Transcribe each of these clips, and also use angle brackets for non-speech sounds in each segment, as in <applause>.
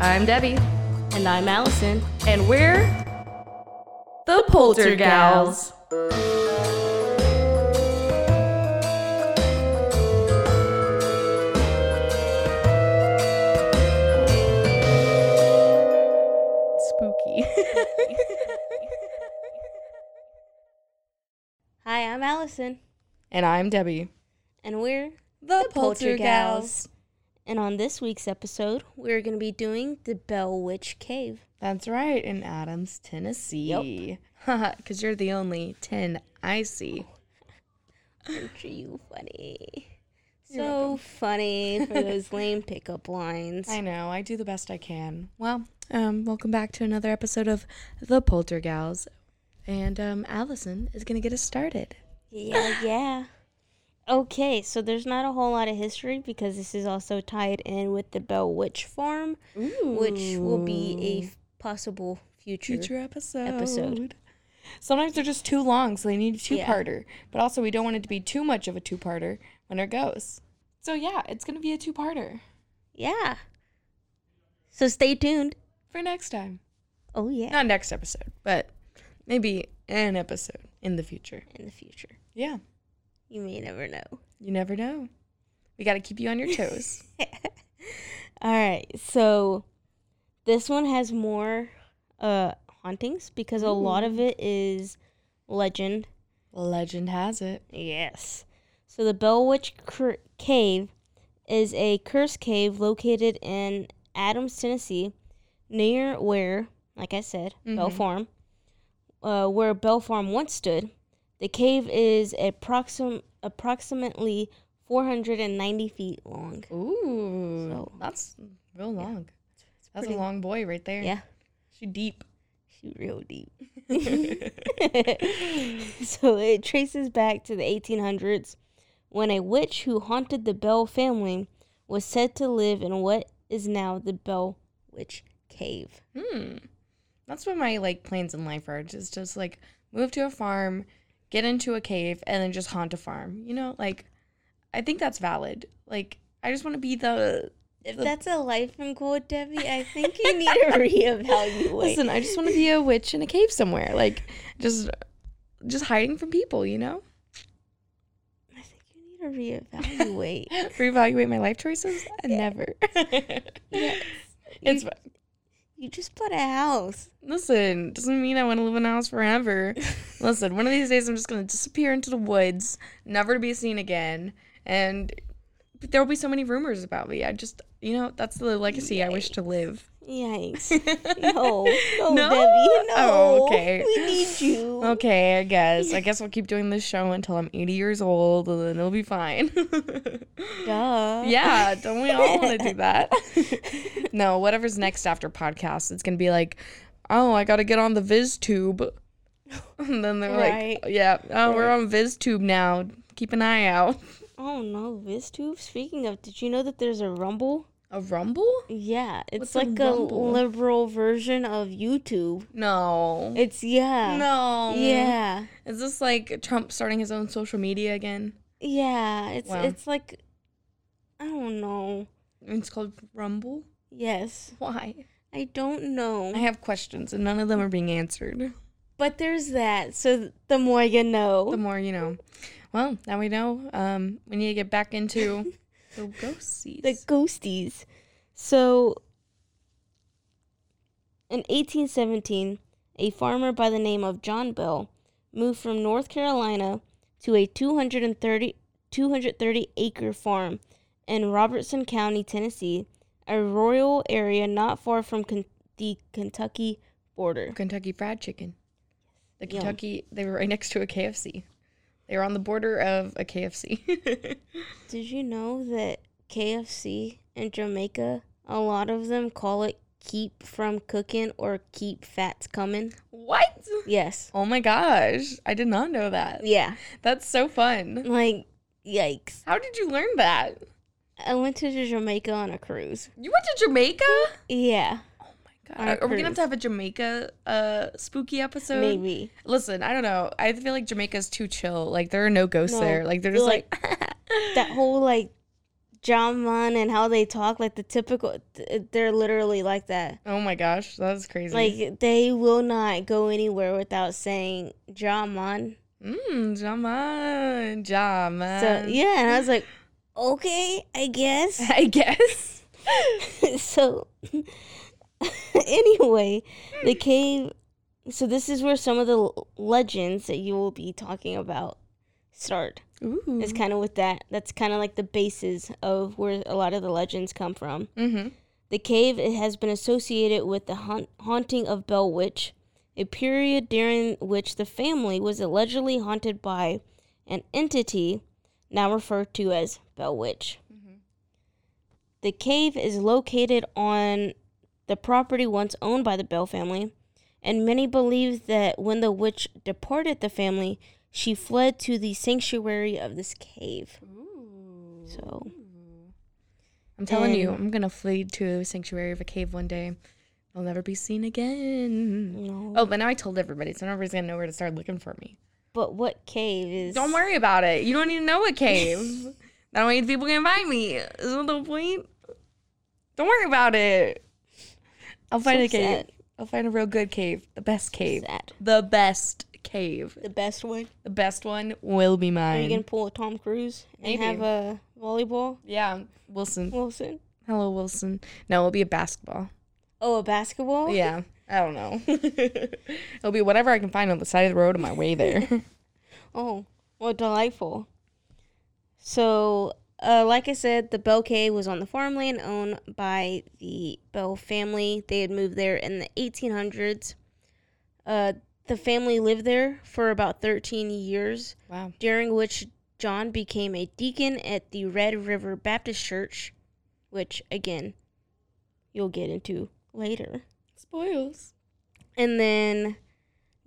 I'm Debbie, And I'm Alison. and we're the Poltergals. Spooky. <laughs> Hi, I'm Alison. and I'm Debbie. And we're The, Poltergals. And on this week's episode, we're going to be doing the Bell Witch Cave. That's right, in Adams, Tennessee. Yep. Because <laughs> you're the only 10 I see. Aren't you funny? So funny for <laughs> those lame pickup lines. I know, I do the best I can. Well, um, welcome back to another episode of The Poltergals. And um, Alison is going to get us started. Yeah, yeah. Okay, so there's not a whole lot of history because this is also tied in with the Bell Witch Farm, which will be a f- possible future. future episode. episode. Sometimes they're just too long, so they need a two-parter. But also, we don't want it to be too much of a two-parter when it goes. So yeah, it's gonna be a two-parter Yeah. So stay tuned. for next time. Oh, yeah. Not next episode, but maybe an episode in the future. In the future. Yeah, You may never know. you never know. We got to keep you on your <laughs> toes. All right. So this one has more uh hauntings because a lot of it is legend. Legend has it. Yes. So the Bell Witch Cur- Cave is a cursed cave located in Adams, Tennessee, near where, like I said, Bell Farm, uh, where Bell Farm once stood. The cave is approxim- approximately 490 feet long. Ooh, So- that's real long. that's a pretty- long boy right there. Yeah, she deep. shoot real deep. <laughs> <laughs> so it traces back to the 1800s when a witch who haunted the Bell family was said to live in what is now the Bell Witch Cave. Hmm. That's what my like plans in life are. Just just like move to a farm, get into a cave, and then just haunt a farm. You know, like I think that's valid. Like I just want to be the. If the- that's a life goal, Debbie, I think <laughs> you need to reevaluate. Listen, I just want to be a witch in a cave somewhere, like just just hiding from people. You know, I think you need to reevaluate. <laughs> reevaluate my life choices. Never. <laughs> yes. It's You, you just bought a house. listen. Doesn't mean I want to live in a house forever. <laughs> listen, one of these days I'm just gonna disappear into the woods, never to be seen again, and there will be so many rumors about me. I just, you know, that's the legacy I wish to live. Yikes. <laughs> No, no, No? Debbie, no. Oh, okay. We need you. Okay, I guess. I <laughs> guess I'll keep doing this show until I'm 80 years old, and then it'll be fine. <laughs> Duh. yeah, don't we all want to do that? no, whatever's next after podcast, it's gonna be like, oh, I gotta get on the VizTube. And then they're Right. like, yeah, oh, we're on VizTube now. Keep an eye out. Oh no, VizTube. Speaking of, did you know that there's a Rumble? A Rumble? Yeah, it's a like a, Rumble? liberal version of YouTube. No. It's yeah. no. Yeah. Is this like Trump starting his own social media again? Yeah. It's Wow. it's like I don't know. It's called Rumble? Yes. Why? I don't know. I have questions and none of them are being answered. But there's that. So the more you know. The more you know. Well, now we know. Um, we need to get back into <laughs> the ghosties. the ghosties. So, in 1817, a farmer by the name of John Bell moved from North Carolina to a 230, 230 acre farm in Robertson County, Tennessee, a rural area not far from Ken- the Kentucky border. Kentucky Fried Chicken. The Yum. Kentucky, they were right next to a KFC. They were on the border of a KFC. <laughs> Did you know that KFC in Jamaica, a lot of them call it keep from cooking or keep fats coming? what? Yes. Oh my gosh. I did not know that. Yeah. That's so fun. Like, yikes. How did you learn that? I went to Jamaica on a cruise. You went to Jamaica? Yeah, God, Are we gonna have to have a Jamaica uh spooky episode? maybe. Listen, I don't know. I feel like Jamaica's too chill. Like there are no ghosts No, there. Like they're just like, like, <laughs> That whole like Jaman and how they talk, like the typical, they're literally like that. oh my gosh, that's crazy. Like they will not go anywhere without saying Jaman. mmm, Jaman, Jaman. So yeah, and I was like, okay, I guess. <laughs> I guess. <laughs> so anyway, the cave. So this is where some of the legends that you will be talking about start. Ooh. It's kind of with that. That's kind of like the basis of where a lot of the legends come from. Mm-hmm. The cave it has been associated with the haunt- haunting of Bell Witch, a period during which the family was allegedly haunted by an entity now referred to as Bell Witch. The cave is located on the property once owned by the Bell family, and many believe that when the witch departed the family, she fled to the sanctuary of this cave. So, I'm telling you, I'm gonna flee to a sanctuary of a cave one day. I'll never be seen again. no. Oh, but now I told everybody, so everybody's gonna know where to start looking for me. But what cave is? Don't worry about it. You don't need to know what cave. <laughs> that way people can find me. Isn't the point? Don't worry about it. I'll find So a cave. sad. I'll find a real good cave. The best cave. Sad. The best cave. The best one. The best one will be mine. Are you gonna pull a Tom Cruise and Maybe. have a volleyball? yeah, Wilson. Wilson. Hello, Wilson. No, it'll be a basketball. Oh, a basketball? Yeah, I don't know. <laughs> it'll be whatever I can find on the side of the road on my way there. <laughs> Oh, well, delightful. So, uh, like I said, the Bell Cave was on the farmland owned by the Bell family. They had moved there in the 1800s. Uh, the family lived there for about 13 years, wow. during which John became a deacon at the Red River Baptist Church, which, again, you'll get into later. Spoils. And then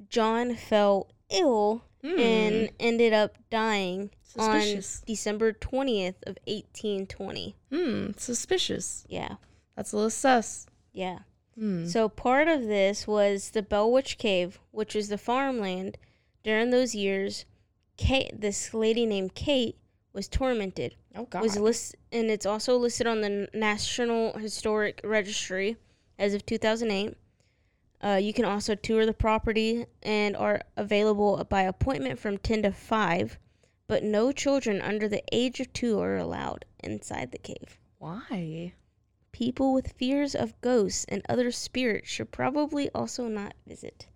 John fell ill and ended up dying Suspicious. on December 20th of 1820. Hmm, suspicious. Yeah. That's a little sus. Yeah. Hmm. So part of this was the Bell Witch Cave, which was the farmland. During those years, Kate, this lady named Kate was tormented. Oh God. Was list and it's also listed on the National Historic Registry as of 2008. Uh, you can also tour the property and are available by appointment from 10 to 5, but no children under the age of 2 are allowed inside the cave. Why? People with fears of ghosts and other spirits should probably also not visit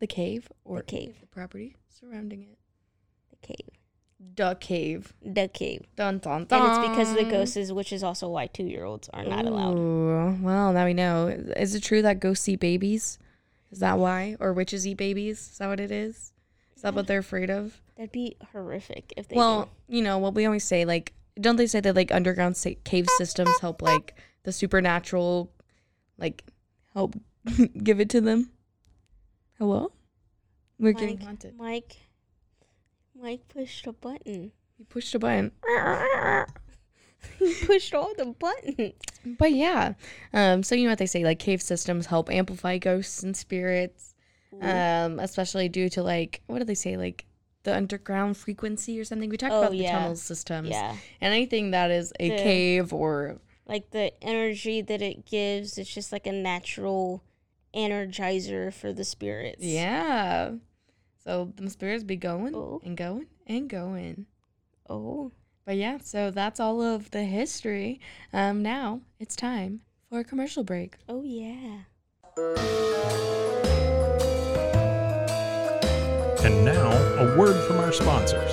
The cave or the cave. the property surrounding it? The cave. The cave. The cave. Dun dun dun. And it's because of the ghosts, which is also why two year olds are not allowed. Ooh, well, now we know. Is it true that ghosts eat babies? Is that why? Or witches eat babies? Is that what it is? Is that what they're afraid of? That'd be horrific if they Well, you know what we always say. Like, don't they say that like underground sa- cave systems help like the supernatural, like help <laughs> give it to them? Hello, we're getting Mike, haunted. Mike, Mike pushed a button. He pushed a button. <laughs> he pushed all the buttons. But yeah, um, so you know what they say, like cave systems help amplify ghosts and spirits, um, especially due to like what do they say, like the underground frequency or something. We talked Oh, about the yeah. tunnel systems, Yeah, and anything that is a The- cave or like the energy that it gives, it's just like a natural energizer for the spirits. yeah. So them spirits be going Oh. and going and going. Oh, But yeah, so that's all of the history. Um, now it's time for a commercial break. Oh yeah. And now, a word from our sponsors.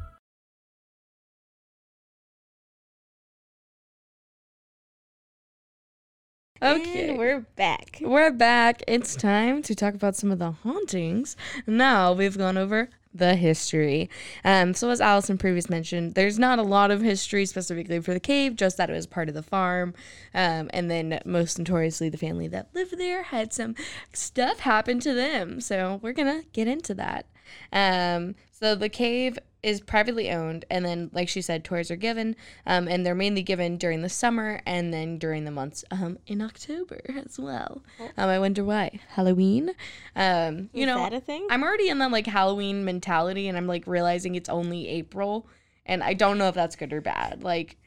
Okay. And we're back. We're back. It's time to talk about some of the hauntings. Now we've gone over the history. Um, so as Alison previously mentioned, there's not a lot of history specifically for the cave, just that it was part of the farm. Um, and then most notoriously, the family that lived there had some stuff happen to them. So we're gonna get into that. Um, so the cave is privately owned, and then, like she said, tours are given, um, and they're mainly given during the summer and then during the months um, in October as well. Um, I wonder why Halloween. Um, you Is know, that a thing? I'm already in the like Halloween mentality, and I'm like realizing it's only April, and I don't know if that's good or bad. Like,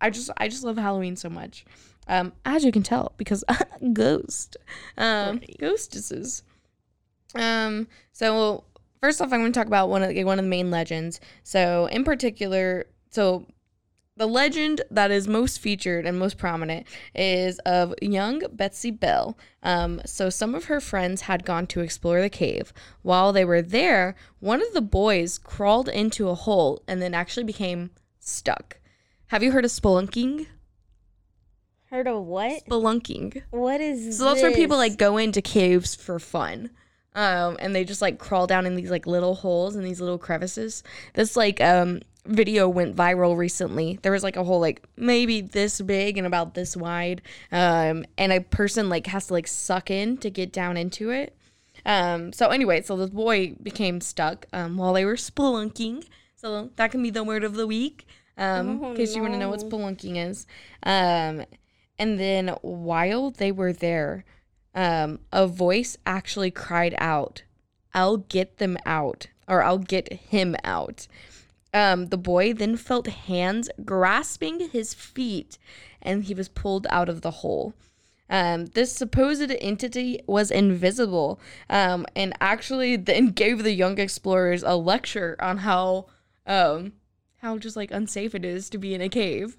I just I just love Halloween so much. Um, as you can tell, because <laughs> ghost, um, ghostesses. Um, so first off, I'm going to talk about one of the, one of the main legends. So in particular, so the legend that is most featured and most prominent is of young Betsy Bell. Um, so some of her friends had gone to explore the cave. While they were there, one of the boys crawled into a hole and then actually became stuck. Have you heard of spelunking? Heard of what? Spelunking. What is that? So that's where people like go into caves for fun. Um, and they just like crawl down in these like little holes and these little crevices. This like um video went viral recently. There was like a hole like maybe this big and about this wide. Um, and a person like has to like suck in to get down into it. Um, so anyway, so this boy became stuck um while they were spelunking. So that can be the word of the week. Um, Oh, in case you want to know what no. spelunking is. Um, and then while they were there, um, a voice actually cried out, I'll get them out, or I'll get him out. Um, the boy then felt hands grasping his feet, and he was pulled out of the hole. Um, this supposed entity was invisible, um, and actually then <laughs> gave the young explorers a lecture on how, um, how just like unsafe it is to be in a cave.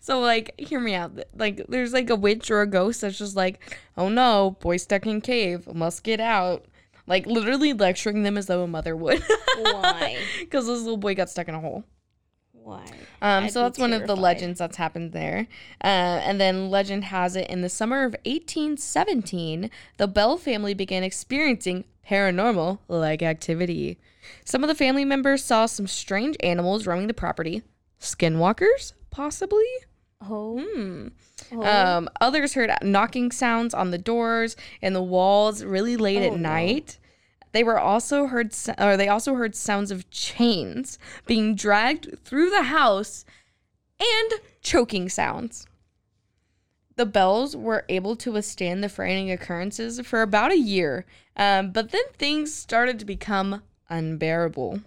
So like, hear me out. Like, there's like a witch or a ghost that's just like, oh no, boy stuck in cave, must get out. Like literally lecturing them as though a mother would. Why? <laughs> Because this little boy got stuck in a hole. Why? Um, so that's one of the legends that's happened there. Uh, and then legend has it in the summer of 1817, the Bell family began experiencing paranormal like activity. Some of the family members saw some strange animals roaming the property. Skinwalkers, possibly? Oh. Hmm. Um, others heard knocking sounds on the doors and the walls really late Oh, at no. night. They were also heard, or they also heard sounds of chains being dragged through the house, and choking sounds. The bells were able to withstand the frightening occurrences for about a year, um, but then things started to become unbearable.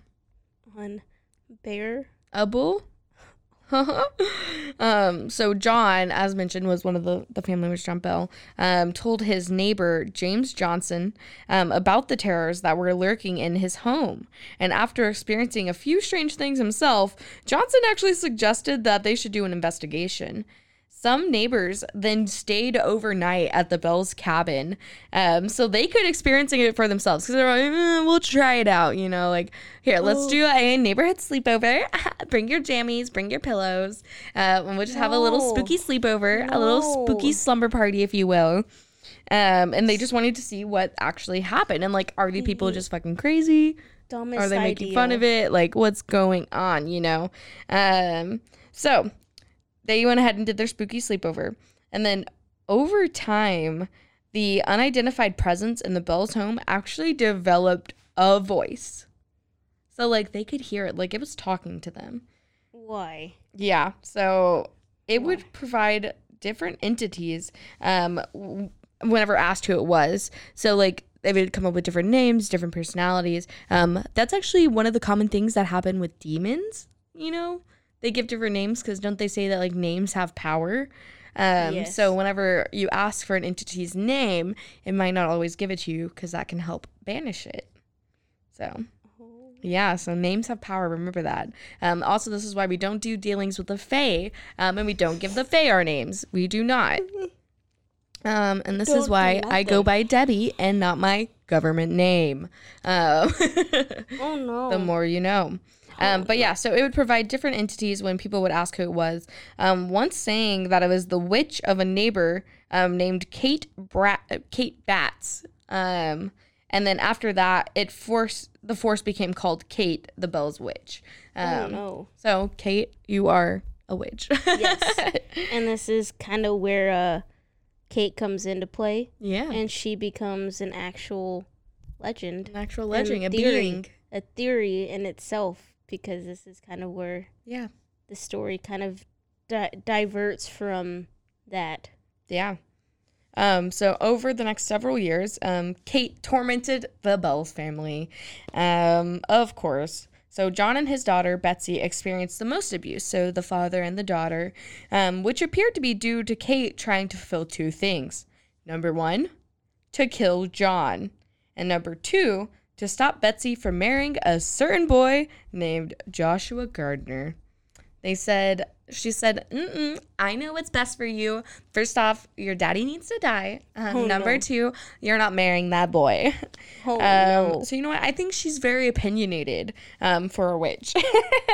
On bear. Able? <laughs> um, so John, as mentioned, was one of the, the family members, John Bell, um, told his neighbor, James Johnson, um, about the terrors that were lurking in his home. And after experiencing a few strange things himself, Johnson actually suggested that they should do an investigation. Some neighbors then stayed overnight at the Bell's cabin um, so they could experiencing it for themselves because they're like, "Eh, we'll try it out, you know, like, here, let's do a neighborhood sleepover. <laughs> bring your jammies, bring your pillows, uh, and we'll just have a little No. spooky sleepover, a little spooky No. slumber party, if you will. Um, and they just wanted to see what actually happened. And, like, are the people just fucking crazy? Dumbest are they making fun of it like what's going on you know um so they went ahead and did their spooky sleepover. And then over time the unidentified presence in the bell's home actually developed a voice. So like they could hear it like it was talking to them. Why? yeah so it would provide different entities um w- whenever asked who it was. So like they would come up with different names different personalities. Um that's actually one of the common things that happen with demons you know they give different names because don't they say that like names have power um Yes. so whenever you ask for an entity's name it might not always give it to you because that can help banish it so yeah, so names have power. Remember that. Um, also, this is why we don't do dealings with the Fae, um, and we don't give the Fae our names. We do not. Um, and this is Don't do why I go by Debbie and not my government name. Um, <laughs> Oh no. the more you know. Um, but yeah, so it would provide different entities when people would ask who it was. Um, once saying that it was the witch of a neighbor um, named Kate Brat, Kate Batts. Um, and then after that, it forced the force became called Kate, the Bell's witch. Um, oh no. So Kate, you are a witch. Yes. <laughs> and this is kind of where uh, Kate comes into play, yeah. and she becomes an actual legend, An actual legend, a theory. being. a theory in itself, because this is kind of where Yeah. the story kind of di- diverts from that. Yeah. Um, so over the next several years, um, Kate tormented the Bells family. Um, of course. So John and his daughter Betsy experienced the most abuse. So the father and the daughter, um, which appeared to be due to Kate trying to fulfill two things: number one, to kill John, and number two, to stop Betsy from marrying a certain boy named Joshua Gardner. They said, she said, Mm-mm, I know what's best for you. First off, your daddy needs to die. Um, Oh, number no. two, you're not marrying that boy. Oh <laughs> Um, no. So you know what? I think she's very opinionated um, for a witch.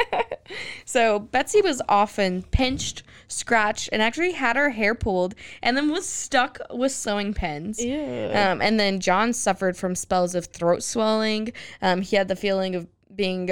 <laughs> so Betsy was often pinched, scratched, and actually had her hair pulled, and then was stuck with sewing pens. Um, and then John suffered from spells of throat swelling. Um, he had the feeling of being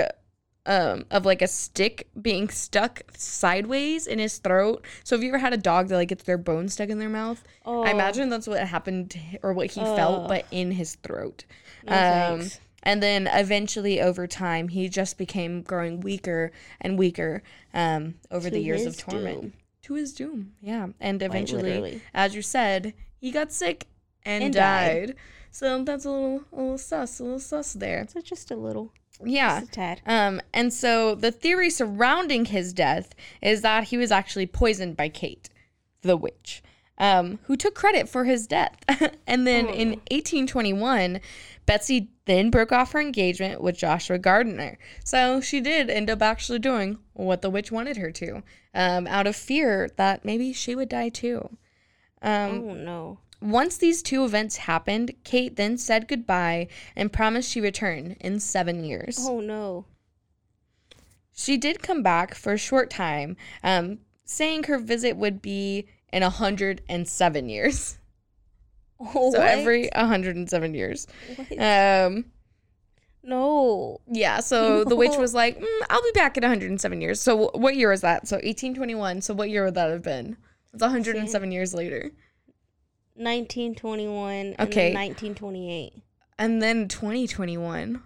um of like a stick being stuck sideways in his throat. So have you ever had a dog that like gets their bone stuck in their mouth? I Oh. imagine that's what happened to or what he felt, but in his throat. No um, and then eventually over time he just became growing weaker and weaker um over the years of torment. doom. To his doom. Yeah. And eventually, as you said, he got sick and, And died. died. So that's a little a little sus, a little sus there. So just a little, Yeah. just a tad. Um, and so the theory surrounding his death is that he was actually poisoned by Kate, the witch, um, who took credit for his death. <laughs> and then in 1821, Betsy then broke off her engagement with Joshua Gardner. So she did end up actually doing what the witch wanted her to, um, out of fear that maybe she would die too. Um, oh no. Once these two events happened, Kate then said goodbye and promised she would return in seven years. Oh no. She did come back for a short time, um, saying her visit would be in 107 years. Oh, <laughs> So what? every 107 years. What? Um, no. yeah, so <laughs> the witch was like, mm, I'll be back in 107 years. So what year was that? So 1821. So what year would that have been? It's 107 years later. 1921 and Okay. then 1928. And then 2021.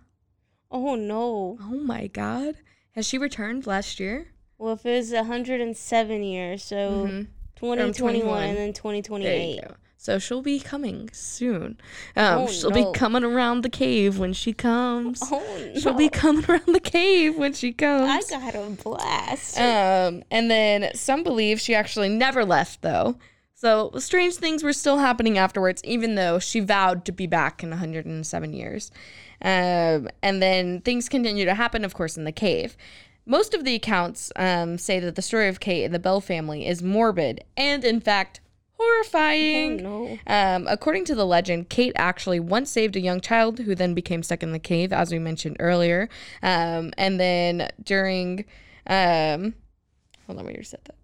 Oh no. Oh my God. Has she returned last year? Well, if it was 107 years, so Mhm. 2021 21. and then There 2028. you go. So she'll be coming soon. Um, Oh, she'll no. be coming around the cave when she comes. Oh, no. She'll be coming around the cave when she comes. I got a blast. Um, and then some believe she actually never left, though. So strange things were still happening afterwards, even though she vowed to be back in 107 years. Um, and then things continue to happen, of course, in the cave. Most of the accounts um, say that the story of Kate and the Bell family is morbid and, in fact, horrifying. Oh, no. Um, according to the legend, Kate actually once saved a young child who then became stuck in the cave, as we mentioned earlier. Um, and then during, um, hold on, we already said that.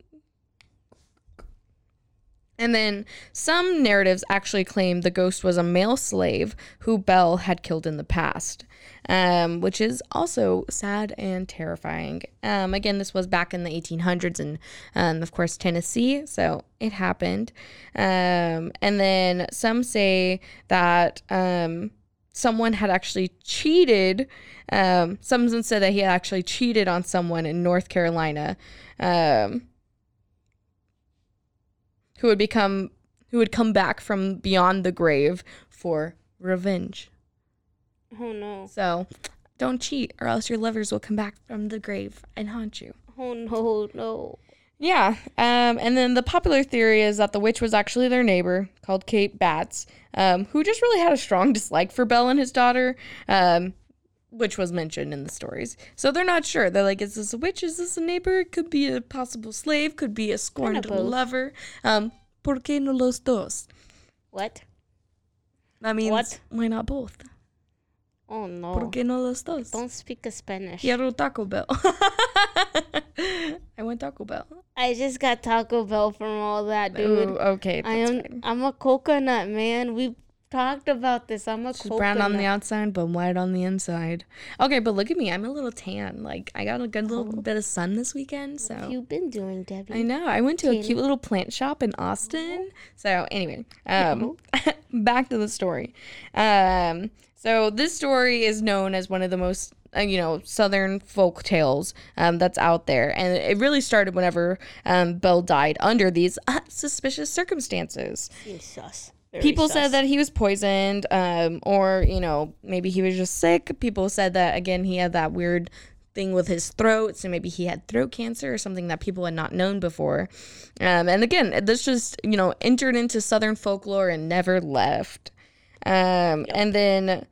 And then some narratives actually claim the ghost was a male slave who Bell had killed in the past, um, which is also sad and terrifying. Um, again, this was back in the 1800s and, um, of course, Tennessee, so it happened. Um, and then some say that um, someone had actually cheated. Um, someone said that he had actually cheated on someone in North Carolina. Um, who would become who would come back from beyond the grave for revenge. Oh no. So don't cheat or else your lovers will come back from the grave and haunt you. Oh no, no. Yeah. Um, and then the popular theory is that the witch was actually their neighbor called Kate Batts, um, who just really had a strong dislike for Bell and his daughter, um, which was mentioned in the stories. So they're not sure. They're like, is this a witch? Is this a neighbor? It Could be a possible slave. Could be a scorned lover. Um, ¿Por qué no los dos? What? That means What? why not both? Oh no. ¿Por qué no los dos? Don't speak Spanish. Quiero Taco Bell. <laughs> I want Taco Bell. I just got Taco Bell from all that, dude. Ooh, okay, I that's am fine. I'm a coconut man. We talked about this. I'm a brown on the outside, but white on the inside. Okay, but look at me. I'm a little tan. Like I got a good little bit of sun this weekend. So you've been doing, Debbie? I know. I went to a cute little plant shop in Austin. So anyway, <laughs> um, <laughs> back to the story. Um, so this story is known as one of the most uh, you know southern folk tales um, that's out there and it really started whenever um, Bell died under these uh, suspicious circumstances Seems sus. People sus. said that he was poisoned um, or you know maybe he was just sick. People said that again he had that weird thing with his throat so maybe he had throat cancer or something that people had not known before. Um, and again this just you know entered into southern folklore and never left. Um, and then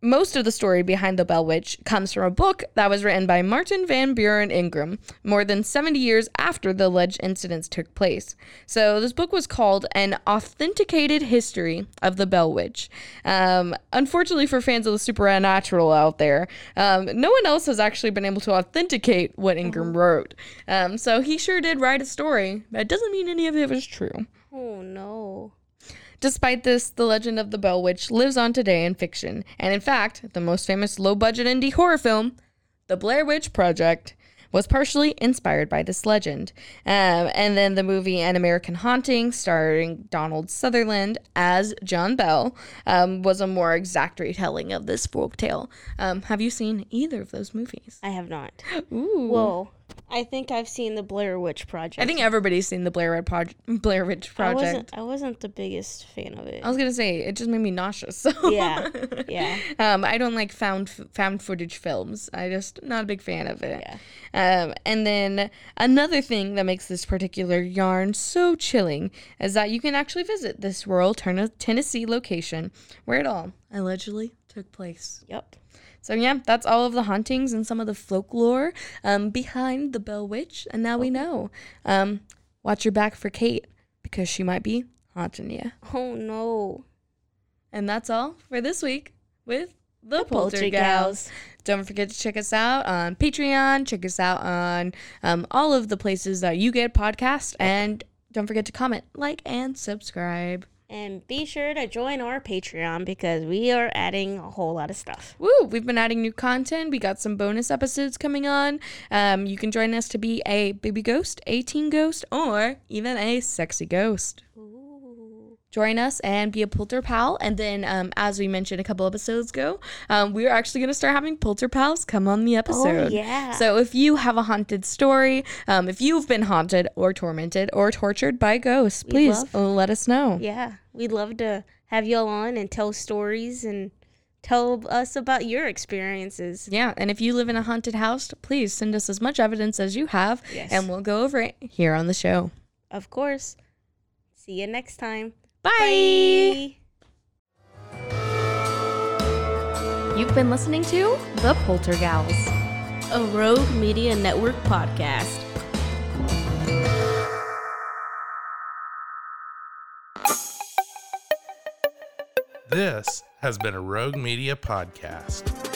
most of the story behind the Bell Witch comes from a book that was written by Martin Van Buren Ingram more than 70 years after the alleged incidents took place. So, this book was called An Authenticated History of the Bell Witch. Um, unfortunately, for fans of the supernatural out there, um, no one else has actually been able to authenticate what Ingram wrote. Um, so, he sure did write a story, but it doesn't mean any of it was true. Oh no. Despite this, the legend of the Bell Witch lives on today in fiction, and in fact, the most famous low budget indie horror film, The Blair Witch Project, was partially inspired by this legend. Um, and then the movie An American Haunting, starring Donald Sutherland as John Bell, um, was a more exact retelling of this folk tale. Um, have you seen either of those movies? I have not. Ooh. Whoa. I think I've seen the Blair Witch Project. I think everybody's seen the Blair, Red Proj- Blair Witch I Project. wasn't I wasn't the biggest fan of it. I was gonna say it just made me nauseous. So Yeah, <laughs> yeah. Um, I don't like found found footage films. I just not a big fan of it. Um, and then another thing that makes this particular yarn so chilling is that you can actually visit this rural Turn- Tennessee location where it all allegedly took place. Yep. So yeah, that's all of the hauntings and some of the folklore um, behind the Bell Witch. And now we know. Um, watch your back for Kate because she might be haunting you. Oh no. And that's all for this week with the, Poultry Poultry Gals. Gals. Don't forget to check us out on Patreon. Check us out on um, all of the places that you get podcasts. And don't forget to comment, like, and subscribe. And be sure to join our Patreon because we are adding a whole lot of stuff. Woo! We've been adding new content. We got some bonus episodes coming on. Um, you can join us to be a baby ghost, a teen ghost, or even a sexy ghost. Join us and be a Polter Pal. And then, um, as we mentioned a couple episodes ago, um, we're actually going to start having Polter Pals come on the episode. Oh, yeah. So if you have a haunted story, um, if you've been haunted or tormented or tortured by ghosts, We'd please love- uh, let us know. Yeah, we'd love to have y'all on and tell stories and tell us about your experiences. Yeah, and if you live in a haunted house, please send us as much evidence as you have, Yes. and we'll go over it here on the show. Of course. See you next time. Bye. Bye. You've been listening to The Poltergals. A Rogue Media Network podcast. This has been a Rogue Media podcast.